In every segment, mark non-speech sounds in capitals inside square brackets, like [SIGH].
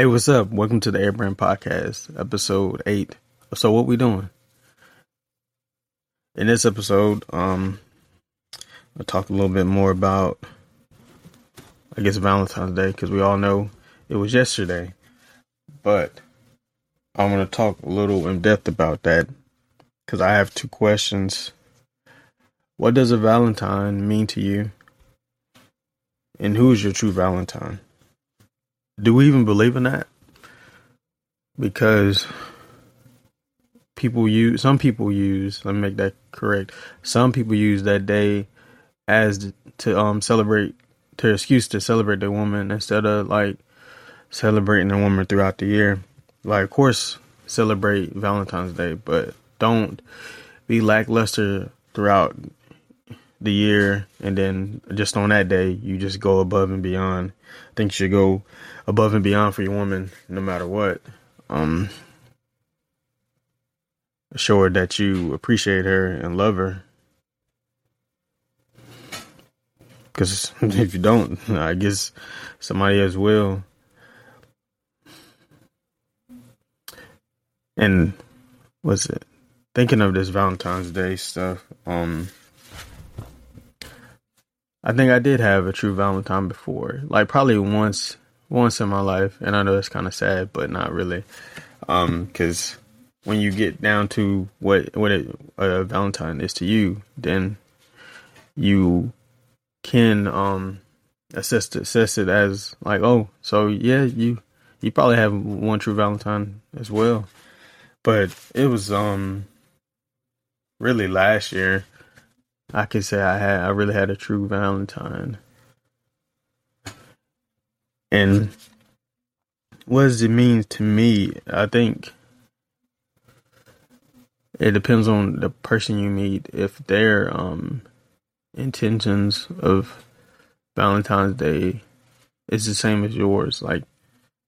Hey, what's up? Welcome to the Airbrand Podcast, episode eight. So, what we doing? In this episode, um, I'll talk a little bit more about, I guess, Valentine's Day because we all know it was yesterday. But I'm gonna talk a little in depth about that because I have two questions. What does a Valentine mean to you? And who is your true Valentine? Do we even believe in that? Because people use some people use let me make that correct. Some people use that day as to um celebrate to excuse to celebrate the woman instead of like celebrating the woman throughout the year. Like of course celebrate Valentine's Day, but don't be lackluster throughout the year and then just on that day you just go above and beyond. I think you should go above and beyond for your woman no matter what. Um show that you appreciate her and love her. Cause [LAUGHS] if you don't, [LAUGHS] I guess somebody else will. And what's it? Thinking of this Valentine's Day stuff, um I think I did have a true Valentine before. Like probably once once in my life, and I know it's kind of sad, but not really. Um, because when you get down to what what a, a Valentine is to you, then you can um assess assess it as like, oh, so yeah, you you probably have one true Valentine as well. But it was um really last year I can say I had I really had a true Valentine. And what does it mean to me? I think it depends on the person you meet. If their um intentions of Valentine's Day is the same as yours, like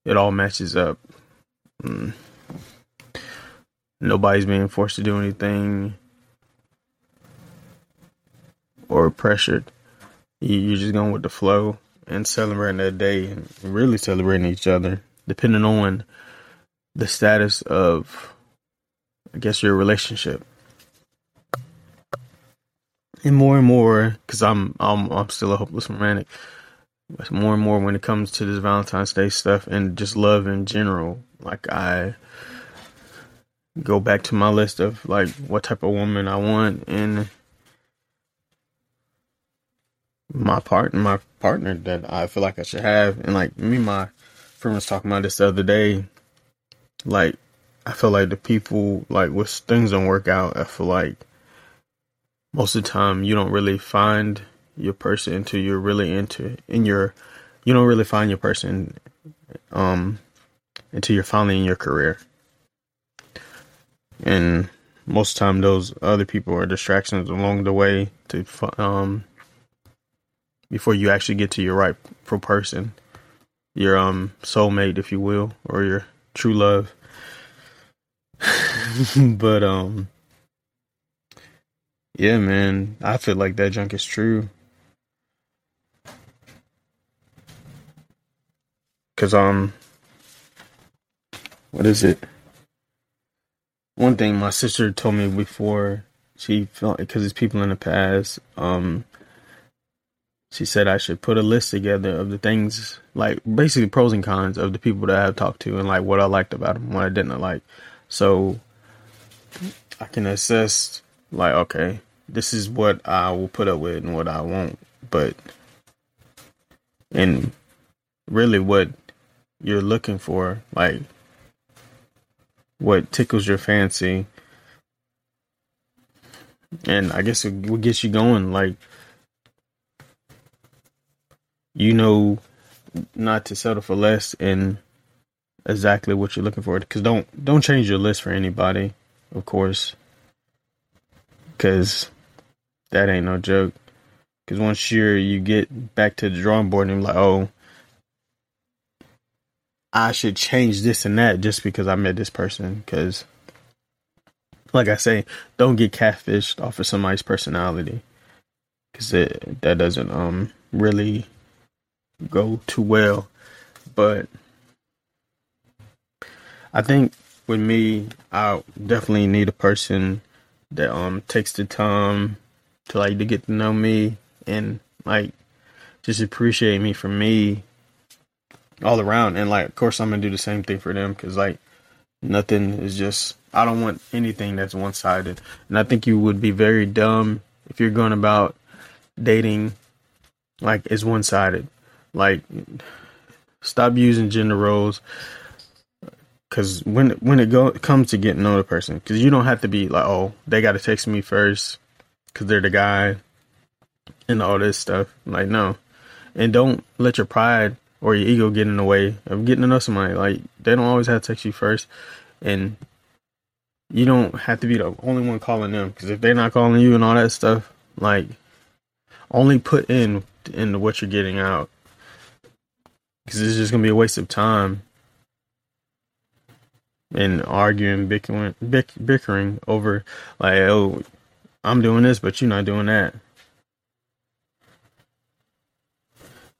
it all matches up. Mm. Nobody's being forced to do anything or pressured. You're just going with the flow and celebrating that day and really celebrating each other, depending on the status of, I guess, your relationship. And more and more, because I'm I'm I'm still a hopeless romantic. But more and more when it comes to this Valentine's Day stuff and just love in general, like I go back to my list of like what type of woman I want and my partner, my partner that I feel like I should have, and like me, my friend was talking about this the other day. Like, I feel like the people like when things don't work out, I feel like most of the time you don't really find your person until you're really into in your you don't really find your person um until you're finally in your career. And most of the time those other people are distractions along the way to um before you actually get to your rightful person, your um soulmate, if you will, or your true love. [LAUGHS] but um, yeah, man, I feel like that junk is true. Cause um, what is it? One thing my sister told me before she felt because it's people in the past. Um, she said I should put a list together of the things, like basically pros and cons of the people that I've talked to and like what I liked about them, what I didn't like. So I can assess, like, okay, this is what I will put up with and what I won't. But, and really what you're looking for, like, what tickles your fancy. And I guess it, what gets you going, like, you know not to settle for less and exactly what you're looking for. Because don't don't change your list for anybody, of course, because that ain't no joke. Because once you're you get back to the drawing board and you're like, oh, I should change this and that just because I met this person. Because, like I say, don't get catfished off of somebody's personality. Because that doesn't um really go too well. But I think with me, I definitely need a person that um takes the time to like to get to know me and like just appreciate me for me all around. And like, of course, I'm gonna do the same thing for them because like nothing is just. I don't want anything that's one sided. And I think you would be very dumb if you're going about dating like it's one sided. Like, stop using gender roles. Cause when when it go comes to getting to know the person, cause you don't have to be like, oh, they got to text me first, cause they're the guy, and all this stuff. Like, no, and don't let your pride or your ego get in the way of getting to know somebody. Like, they don't always have to text you first, and you don't have to be the only one calling them. Cause if they're not calling you and all that stuff, like, only put in into what you're getting out, cause it's just gonna be a waste of time and arguing, bickering, bick, bickering over like, oh, I'm doing this, but you're not doing that.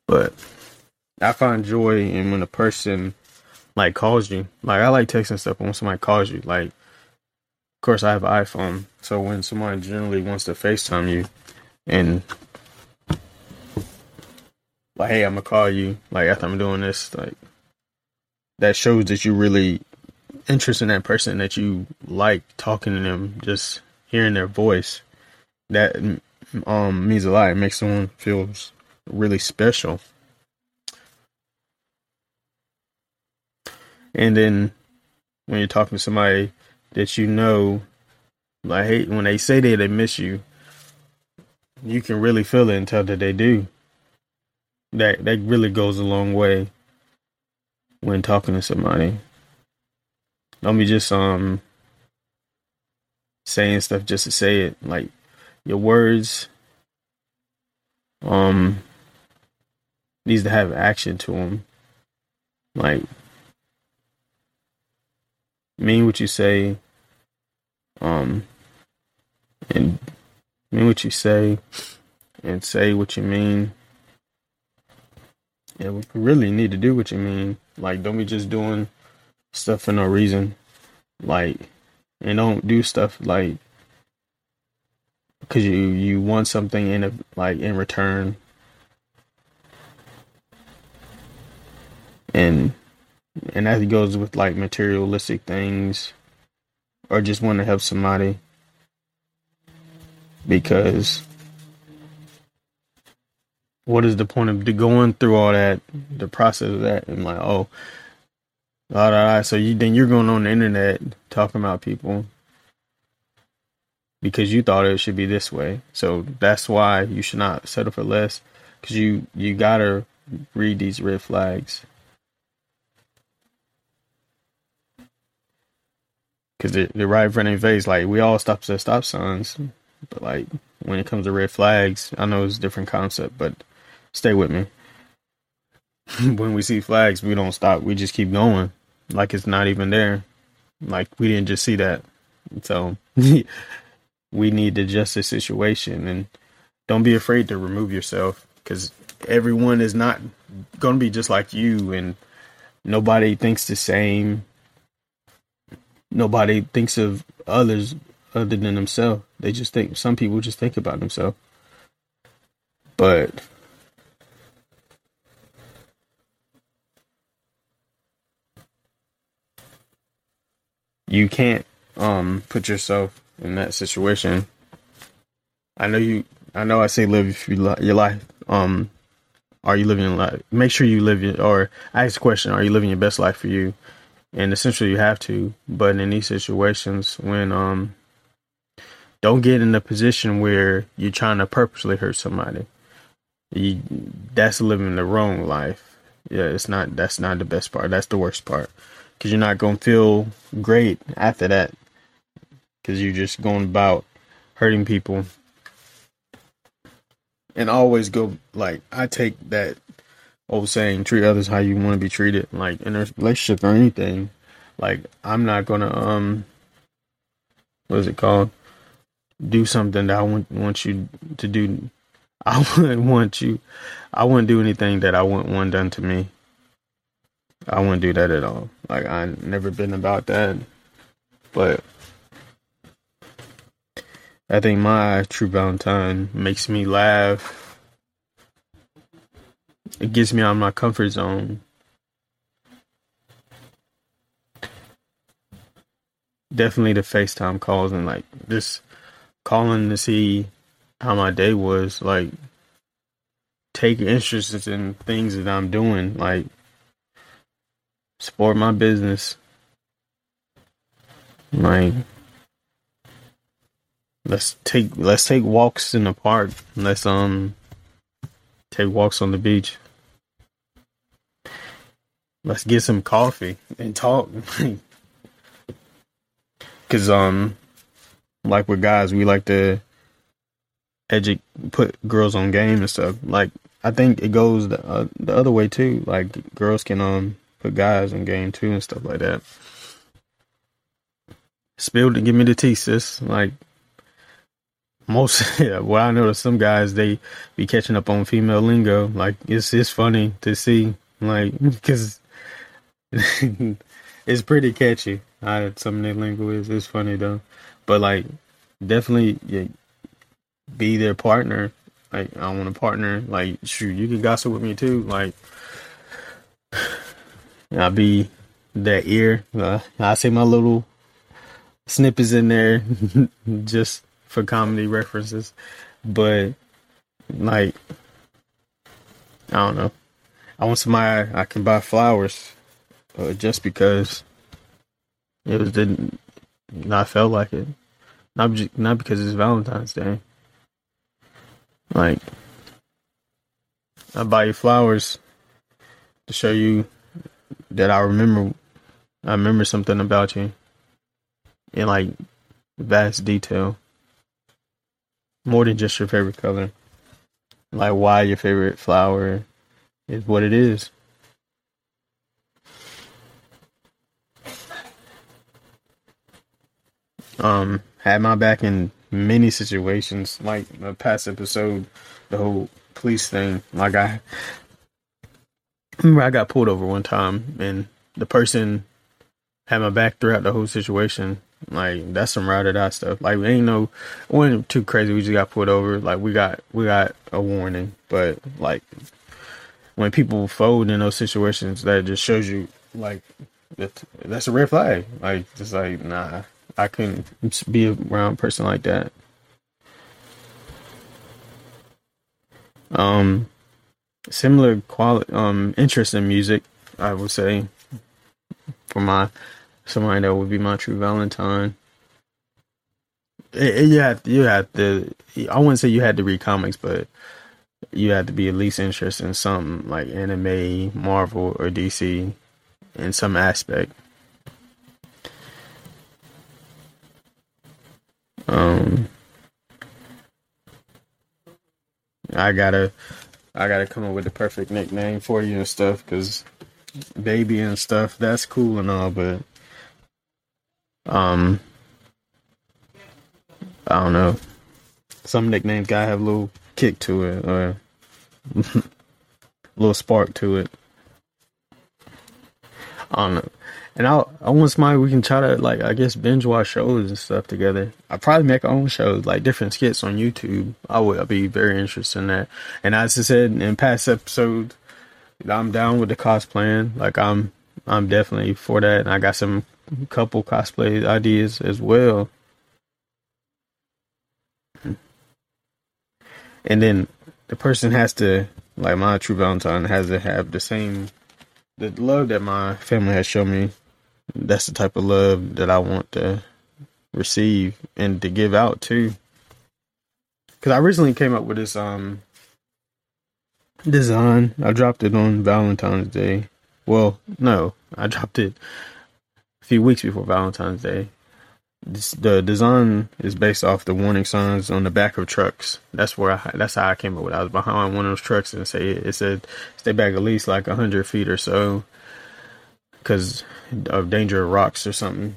But I find joy in when a person like calls you. Like I like texting stuff when somebody calls you. Like, of course, I have an iPhone, so when somebody generally wants to FaceTime you, and like, hey, I'm gonna call you. Like after I'm doing this, like that shows that you really interest in that person that you like talking to them, just hearing their voice, that um means a lot. It makes someone feel really special. And then when you're talking to somebody that you know, like hey, when they say that they miss you, you can really feel it and tell that they do. That that really goes a long way when talking to somebody. Don't be just um saying stuff just to say it. Like your words um needs to have action to them. Like mean what you say um and mean what you say and say what you mean. And we really need to do what you mean. Like don't be just doing stuff for no reason. Like, and don't do stuff like because you you want something in a like in return. And and that goes with like materialistic things or just want to help somebody because what is the point of going through all that the process of that and like oh all right, so you then you're going on the internet talking about people because you thought it should be this way. So that's why you should not settle for less because you you gotta read these red flags because they're, they're right in front of face. Like we all stop at stop signs, but like when it comes to red flags, I know it's a different concept, but stay with me. [LAUGHS] when we see flags, we don't stop. We just keep going like it's not even there. Like we didn't just see that. So [LAUGHS] we need to adjust the situation and don't be afraid to remove yourself because everyone is not going to be just like you and nobody thinks the same. Nobody thinks of others other than themselves. They just think some people just think about themselves. But you can't um put yourself in that situation. I know you. I know I say live your life. Um, are you living your life? Make sure you live your. Or ask the question: Are you living your best life for you? And essentially, you have to. But in these situations, when um, don't get in a position where you're trying to purposely hurt somebody. You, that's living the wrong life. Yeah, it's not. That's not the best part. That's the worst part because you're not going to feel great after that. Because you're just going about hurting people. And always go like i take that old saying treat others how you want to be treated. Like in a relationship or anything like i'm not gonna um what is it called? Do something that i want want you to do. [LAUGHS] I wouldn't want you i wouldn't do anything that i wouldn't want done to me I wouldn't do that at all. Like I never been about that. But I think my true Valentine makes me laugh. It gets me out of my comfort zone. Definitely the FaceTime calls and like just calling to see how my day was. Like take interest in things that I'm doing. Like support my business. Like let's take let's take walks in the park. Let's um take walks on the beach. Let's get some coffee and talk. [LAUGHS] Cause um like with guys we like to educate put girls on game and stuff. Like I think it goes the, uh, the other way too. Like girls can um put guys in game too and stuff like that. Spill give me the tea, sis. Like most, [LAUGHS] yeah, well, I know some guys they be catching up on female lingo. Like it's it's funny to see, like [LAUGHS] because [LAUGHS] it's pretty catchy. I some of lingo is it's funny though, but like definitely yeah, be their partner. Like I want a partner. Like shoot, you can gossip with me too. Like I'll be that ear. Uh, I say my little snippets in there [LAUGHS] just for comedy references. But like I don't know. I want somebody I can buy flowers uh, just because it was didn't not felt like it. Not not because it's Valentine's Day. Like I buy you flowers to show you that I remember I remember something about you in like vast detail. More than just your favorite color. Like why your favorite flower is what it is. Um, had my back in many situations, like the past episode, the whole police thing. Like I I got pulled over one time and the person had my back throughout the whole situation. Like that's some ride or die stuff. Like we ain't no, it wasn't too crazy. We just got pulled over. Like we got we got a warning, but like when people fold in those situations, that just shows you like that that's a red flag. Like just like nah, I couldn't be around a person like that. Um, similar quality um interest in music, I would say for my somebody that would be my true Valentine. It, it, you have you have to. I wouldn't say you had to read comics, but you had to be at least interested in something like anime, Marvel, or DC in some aspect. Um, I gotta, I gotta come up with the perfect nickname for you and stuff, cause baby and stuff, that's cool and all, but um, I don't know. Some nicknames gotta have a little kick to it or a [LAUGHS] little spark to it. I don't know. And I I want somebody we can try to like I guess binge watch shows and stuff together. I probably make our own shows like different skits on YouTube. I would I'd be very interested in that. And as I said in past episodes, I'm down with the cosplaying. Like I'm I'm definitely for that. And I got some couple cosplay ideas as well. And then the person has to like my true Valentine has to have the same the love that my family has shown me. That's the type of love that I want to receive and to give out too. Cause I recently came up with this um design. I dropped it on Valentine's Day. Well, no, I [LAUGHS] dropped it a few weeks before Valentine's Day. This, the design is based off the warning signs on the back of trucks. That's where I, that's how I came up with. it. I was behind one of those trucks and say it said stay back at least like hundred feet or so because of danger of rocks or something.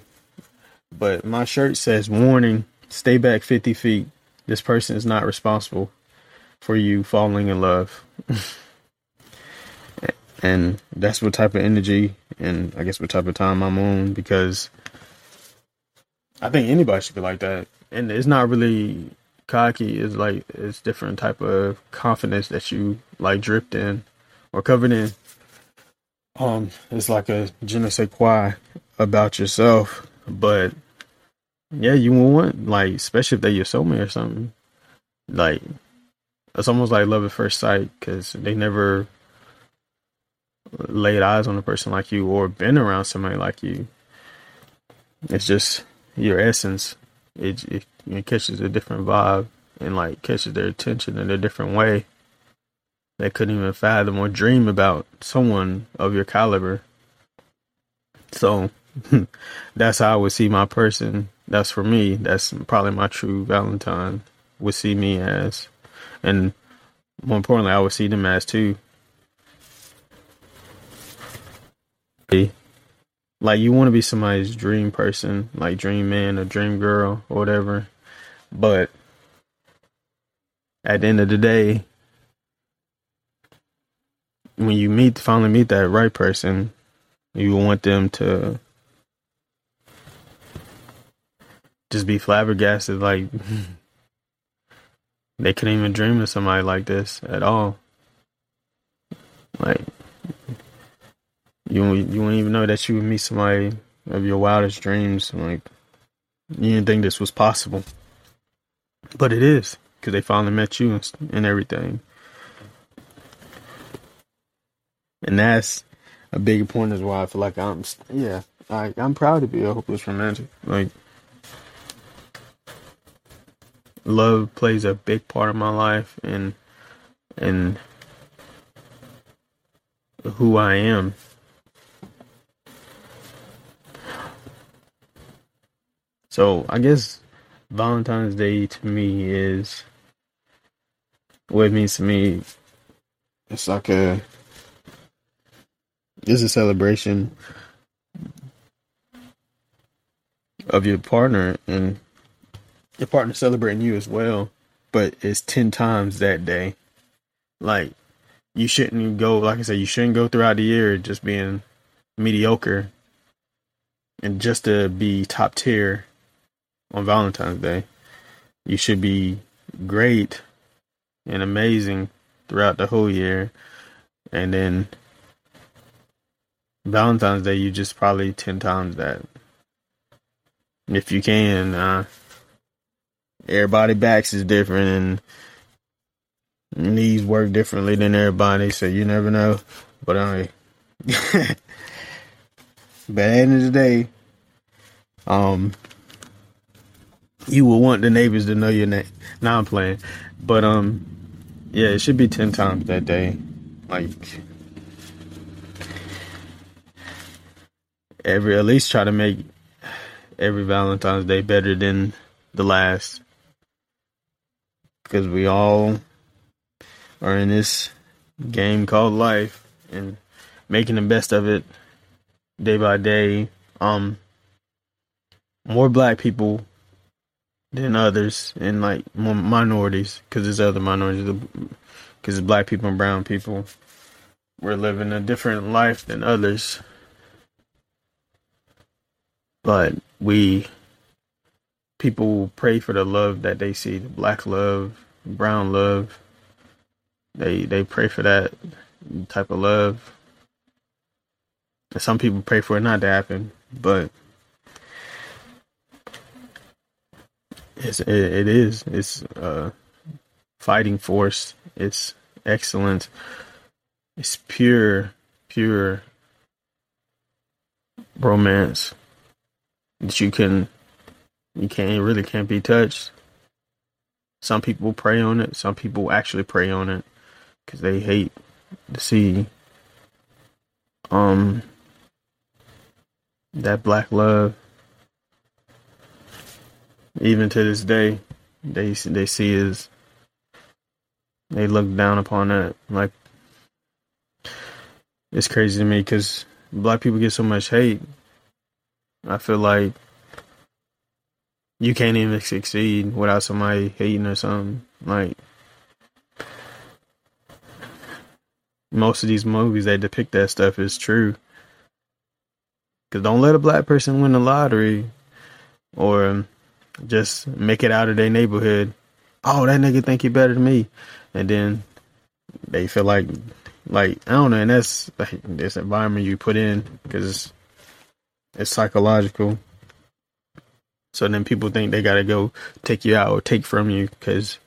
But my shirt says warning: stay back fifty feet. This person is not responsible for you falling in love. [LAUGHS] and that's what type of energy and I guess what type of time I'm on because I think anybody should be like that. And it's not really cocky. It's like it's different type of confidence that you like dripped in or covered in. Um, it's like a je ne sais quoi about yourself, but yeah, you won't want like, especially if they're your soulmate or something. Like, it's almost like love at first sight because they never laid eyes on a person like you or been around somebody like you. It's just your essence. It, it, it catches a different vibe and like catches their attention in a different way. They couldn't even fathom or dream about someone of your caliber. So [LAUGHS] that's how I would see my person. That's for me. That's probably my true Valentine would see me as. And more importantly, I would see them as too. Like you want to be somebody's dream person, like dream man or dream girl or whatever. But at the end of the day, when you meet finally meet that right person, you want them to just be flabbergasted like [LAUGHS] they couldn't even dream of somebody like this at all. Like you you wouldn't even know that you would meet somebody of your wildest dreams. Like you didn't think this was possible, but it is because they finally met you and, and everything. And that's a big point as why I feel like I'm yeah I'm proud to be a hopeless romantic. Like love plays a big part of my life and and who I am So I guess Valentine's Day to me is what it means to me. It's like a it's a celebration of your partner and your partner celebrating you as well, but it's ten times that day. Like you shouldn't go like I said, you shouldn't go throughout the year just being mediocre and just to be top tier on Valentine's Day. You should be great and amazing throughout the whole year. And then Valentine's Day, you just probably 10 times that. If you can, uh, everybody backs is different and knees work differently than everybody, so you never know. But I, [LAUGHS] but at the end of the day, um, you will want the neighbors to know your name. Now I'm playing, but um, yeah, it should be ten times that day. Like every, at least try to make every Valentine's Day better than the last, because we all are in this game called life and making the best of it day by day. Um, more black people than others and like minorities. Because there's other minorities because black people and brown people we're living a different life than others but we people pray for the love that they see the black love brown love they they pray for that type of love and some people pray for it not to happen but It's, it, it is. It's a fighting force. It's excellent. It's pure, pure romance that you can, you can't really can't be touched. Some people prey on it. Some people actually prey on it because they hate to see um that black love even to this day, they they see as they look down upon that. Like it's crazy to me because black people get so much hate. I feel like you can't even succeed without somebody hating or something. Like most of these movies that depict that stuff is true. Cause don't let a black person win the lottery, or just make it out of their neighborhood. Oh, that nigga think he better than me, and then they feel like, like I don't know, and that's like this environment you put in because it's, psychological. So then people think they gotta go take you out or take from you because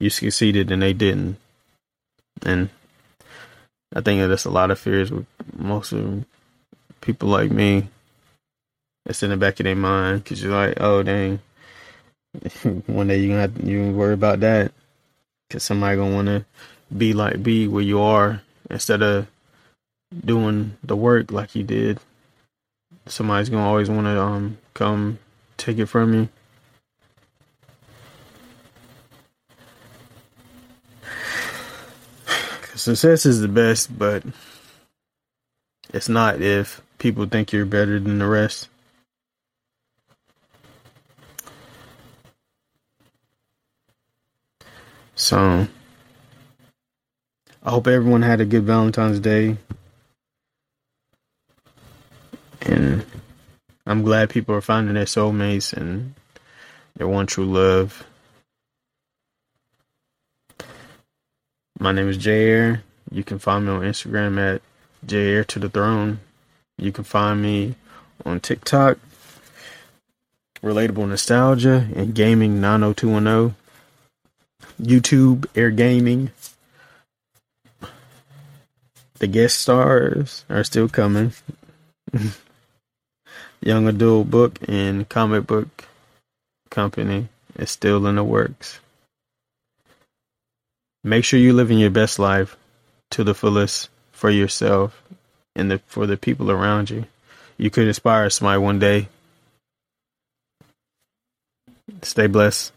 you succeeded and they didn't, and I think that's a lot of fears with most of people like me. It's in the back of their mind because you're like, oh dang, [LAUGHS] one day you gonna have to, you worry about that because somebody gonna want to be like be where you are instead of doing the work like you did. Somebody's gonna always want to um come take it from you. [SIGHS] Success is the best, but it's not if people think you're better than the rest. So, I hope everyone had a good Valentine's Day. And I'm glad people are finding their soulmates and their one true love. My name is Jair. You can find me on Instagram at Jair to the Throne. You can find me on TikTok, Relatable Nostalgia, and Gaming 90210. YouTube, Air Gaming. The guest stars are still coming. [LAUGHS] Young adult book and comic book company is still in the works. Make sure you're living your best life to the fullest for yourself and the, for the people around you. You could inspire somebody one day. Stay blessed.